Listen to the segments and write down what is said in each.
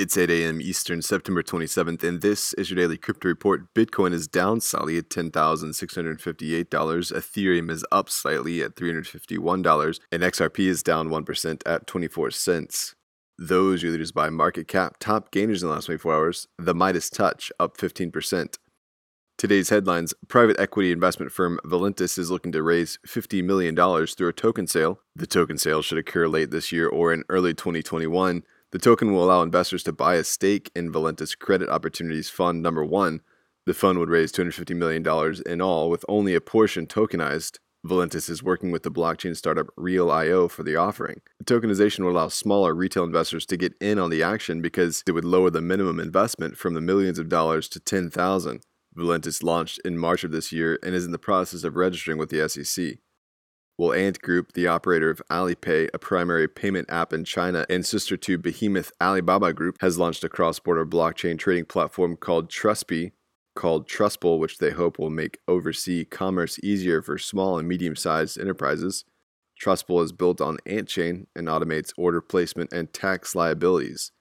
It's 8 a.m. Eastern, September 27th, and this is your daily crypto report. Bitcoin is down slightly at $10,658. Ethereum is up slightly at $351, and XRP is down 1% at 24 cents. Those are leaders by market cap. Top gainers in the last 24 hours the Midas Touch up 15%. Today's headlines Private equity investment firm Valentus is looking to raise $50 million through a token sale. The token sale should occur late this year or in early 2021. The token will allow investors to buy a stake in Valentus Credit Opportunities Fund number 1. The fund would raise $250 million in all, with only a portion tokenized. Valentus is working with the blockchain startup Realio for the offering. The tokenization would allow smaller retail investors to get in on the action because it would lower the minimum investment from the millions of dollars to 10,000. Valentus launched in March of this year and is in the process of registering with the SEC. While Ant Group, the operator of Alipay, a primary payment app in China, and sister to behemoth Alibaba Group, has launched a cross border blockchain trading platform called Trustpay, called Trusple, which they hope will make overseas commerce easier for small and medium sized enterprises. Trusple is built on AntChain and automates order placement and tax liabilities.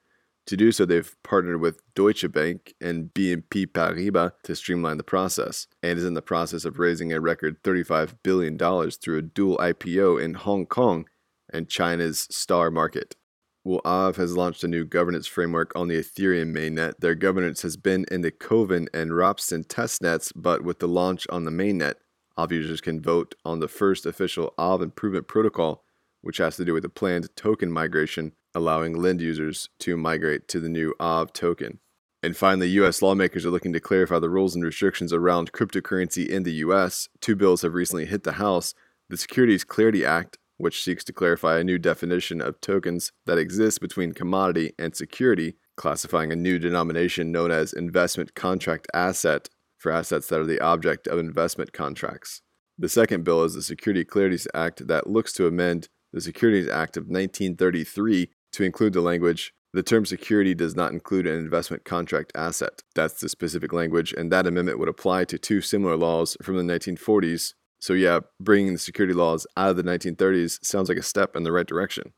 To do so, they've partnered with Deutsche Bank and BNP Paribas to streamline the process, and is in the process of raising a record $35 billion through a dual IPO in Hong Kong and China's star market. Well, has launched a new governance framework on the Ethereum mainnet. Their governance has been in the Kovan and Ropsten testnets, but with the launch on the mainnet, Aave users can vote on the first official Aave improvement protocol, which has to do with the planned token migration allowing LEND users to migrate to the new Aave token. And finally, US lawmakers are looking to clarify the rules and restrictions around cryptocurrency in the US. Two bills have recently hit the House the Securities Clarity Act, which seeks to clarify a new definition of tokens that exists between commodity and security, classifying a new denomination known as investment contract asset for assets that are the object of investment contracts. The second bill is the Security Clarities Act that looks to amend the Securities Act of 1933 to include the language the term security does not include an investment contract asset. That's the specific language, and that amendment would apply to two similar laws from the 1940s. So, yeah, bringing the security laws out of the 1930s sounds like a step in the right direction.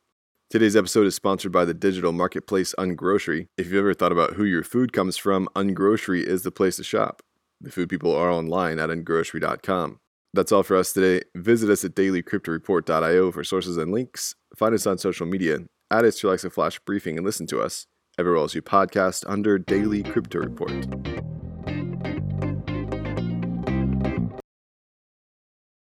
Today's episode is sponsored by the digital marketplace Ungrocery. If you've ever thought about who your food comes from, Ungrocery is the place to shop. The food people are online at ungrocery.com. That's all for us today. Visit us at dailycryptoreport.io for sources and links. Find us on social media Add us to your Alexa Flash Briefing and listen to us everywhere else you podcast under Daily Crypto Report.